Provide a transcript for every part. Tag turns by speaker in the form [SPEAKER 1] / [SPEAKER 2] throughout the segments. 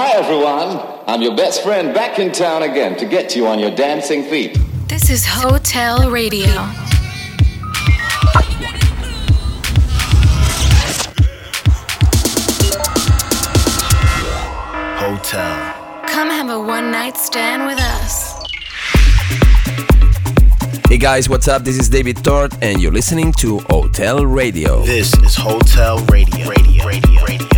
[SPEAKER 1] Hi, everyone. I'm your best friend back in town again to get you on your dancing feet.
[SPEAKER 2] This is Hotel Radio.
[SPEAKER 3] Hotel.
[SPEAKER 2] Come have a one night stand with us.
[SPEAKER 4] Hey guys, what's up? This is David Tort, and you're listening to Hotel Radio.
[SPEAKER 3] This is Hotel Radio. Radio. Radio. Radio.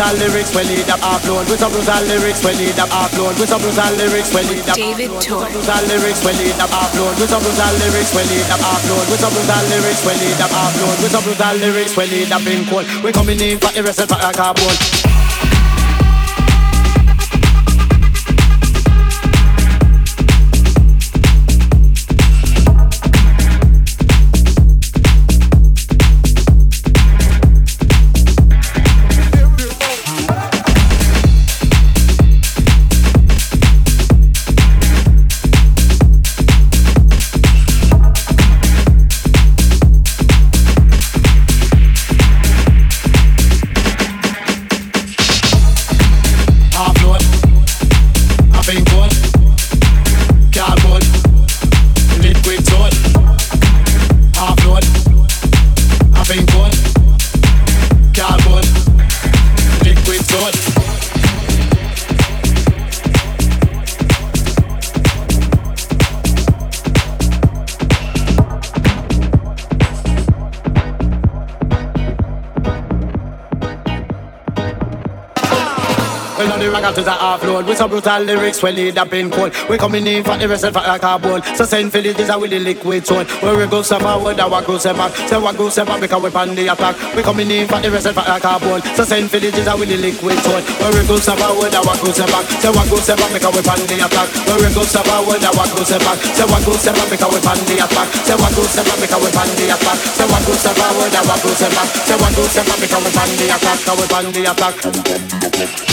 [SPEAKER 5] Brutal lyrics when need up upload. With some brutal lyrics when need up upload. With some brutal lyrics when need up
[SPEAKER 2] David Tour.
[SPEAKER 5] brutal lyrics when need up upload. With some brutal lyrics when need up upload. With some brutal lyrics when need up upload. With some brutal lyrics when need up in cold. We coming in for the rest of the carbon. Well, now the rockers are with some brutal lyrics. Well, lead up in cold. We coming in for the rest of like a ball. So send for this with the liquid tone. Where we go step forward, our go step back. Say what go step back because we pan the attack. We coming in for the rest of like a ball. So send for this with the liquid tone. Where we go step forward, our go step back. Say what go step back because we pan the attack. Where we go step forward, our go step back. Say what go step back because we pan the attack. Say what go step back because we pan the attack. Say what go step forward, our go step back. Say what go step back because we pan the attack. Because we pan the attack.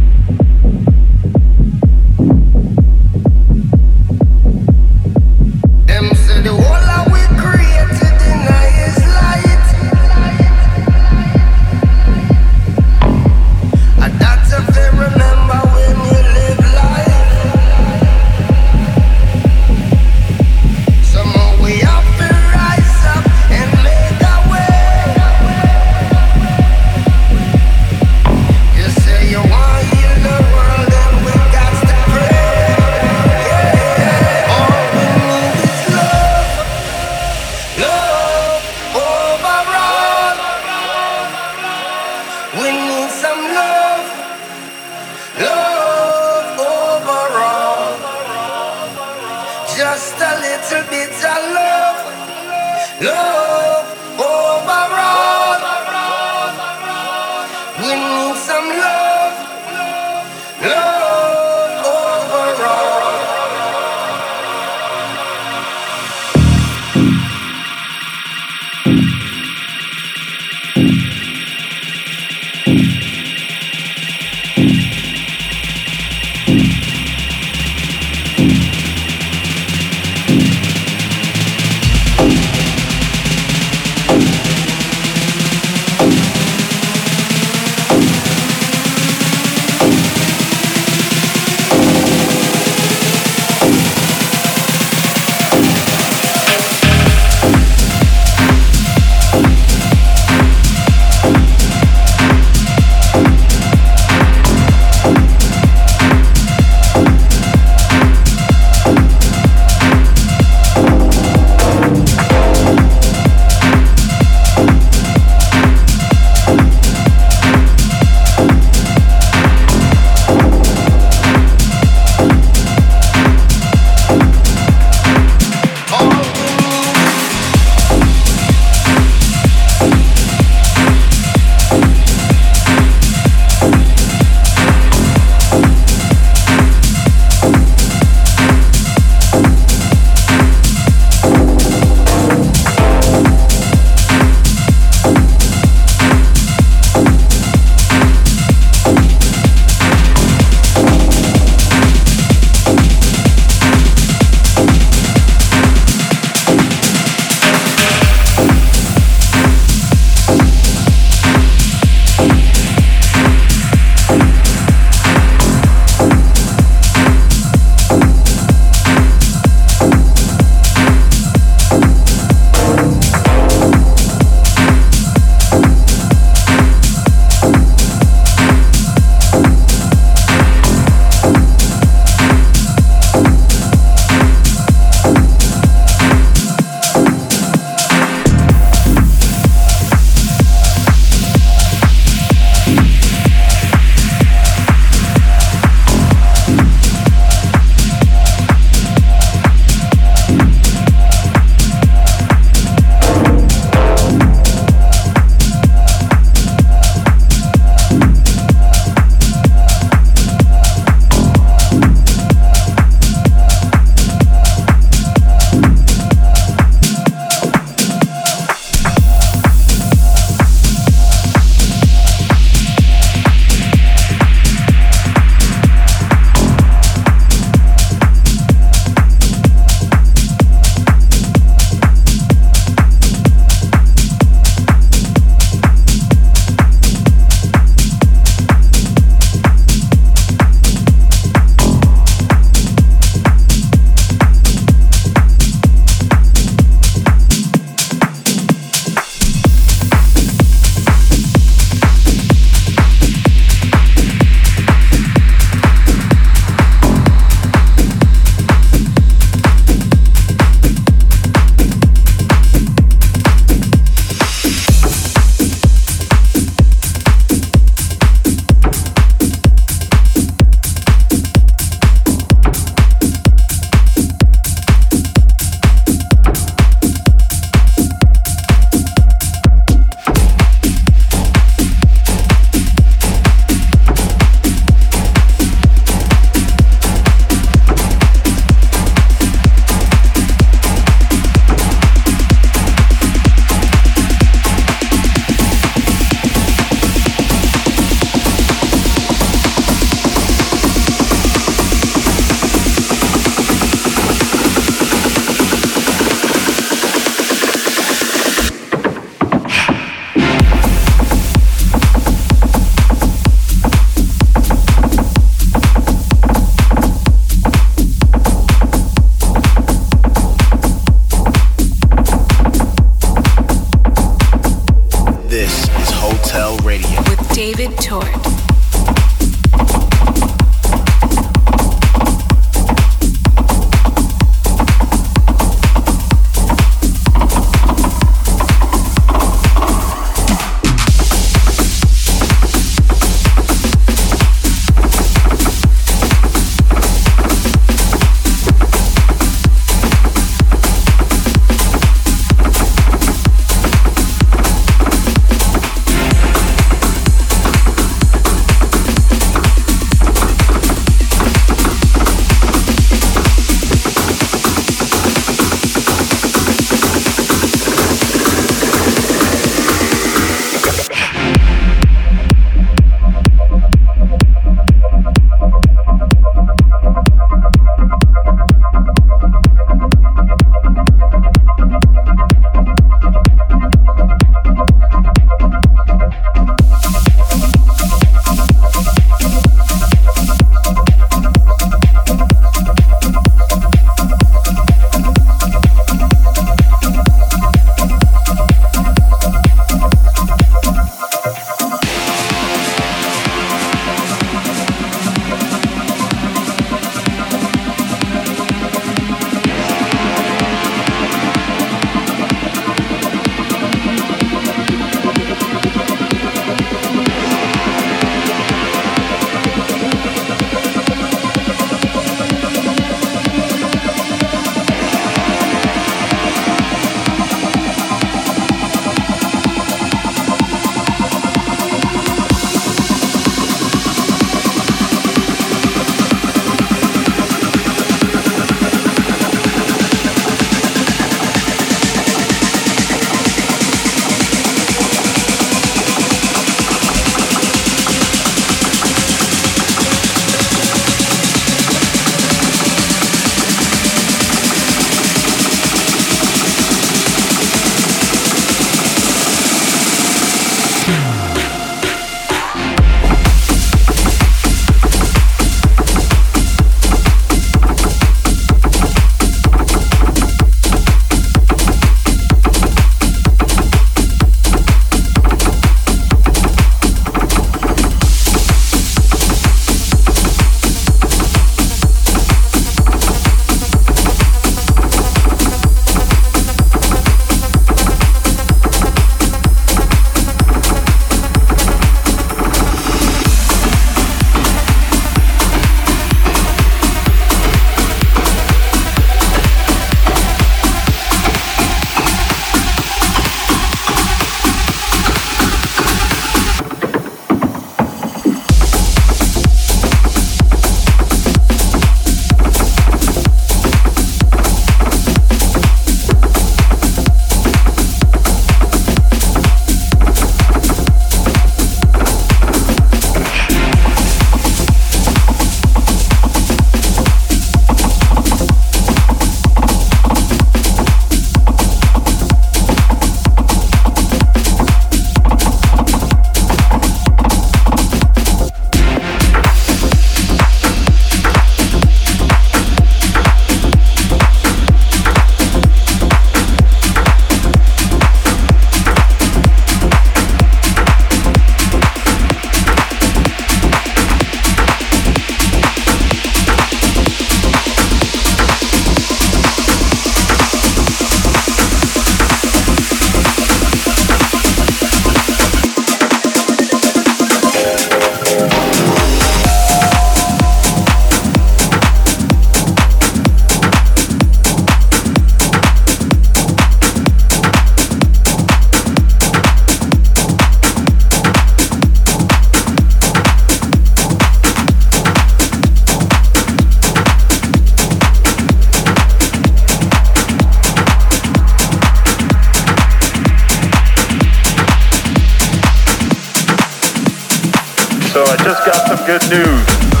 [SPEAKER 6] just got some good news.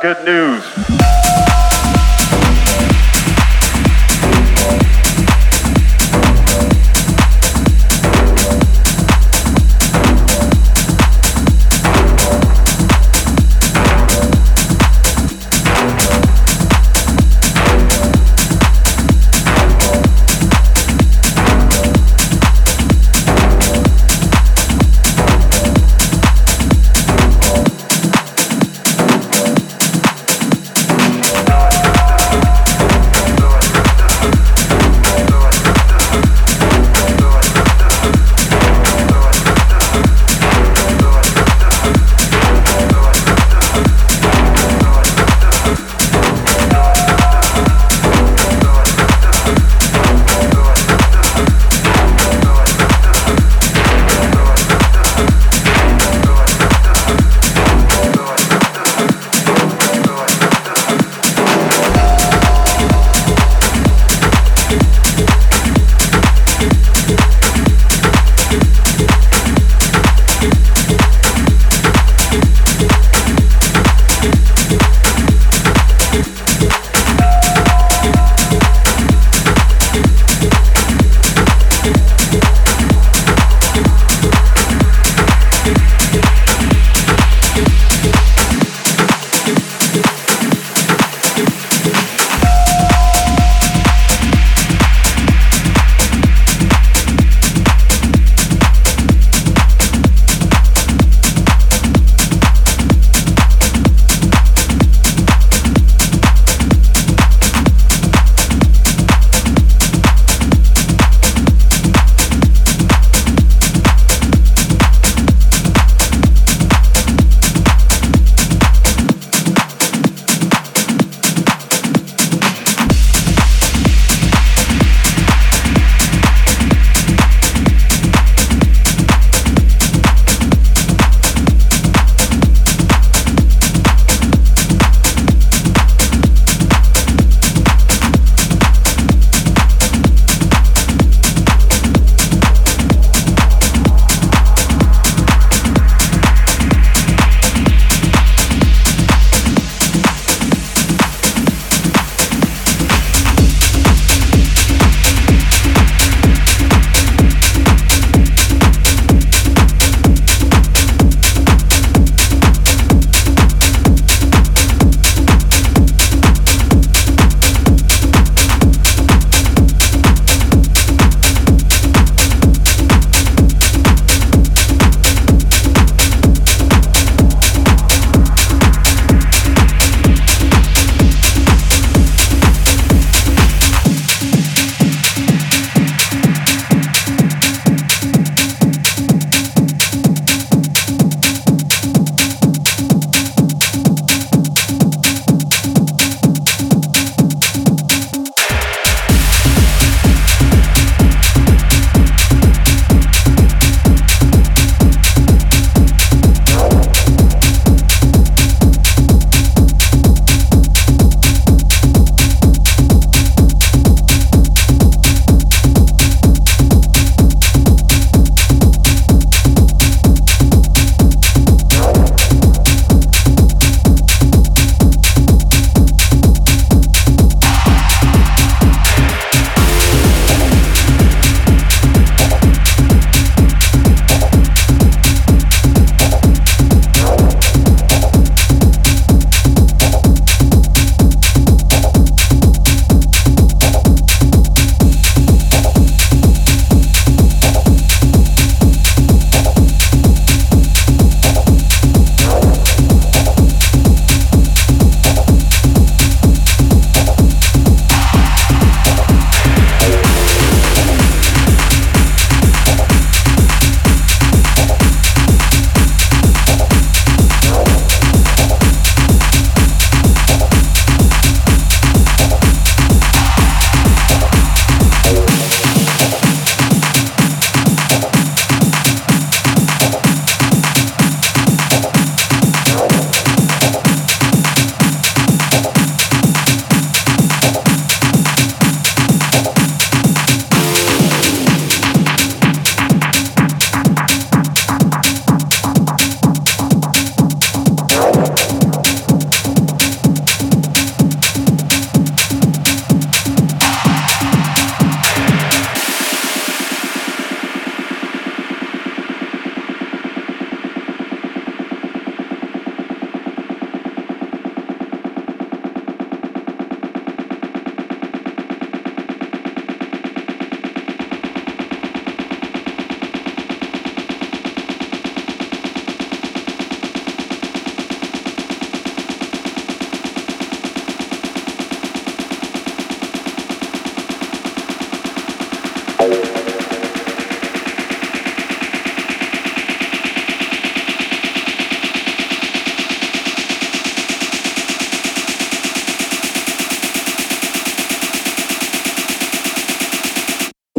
[SPEAKER 6] Good news.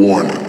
[SPEAKER 7] Warning.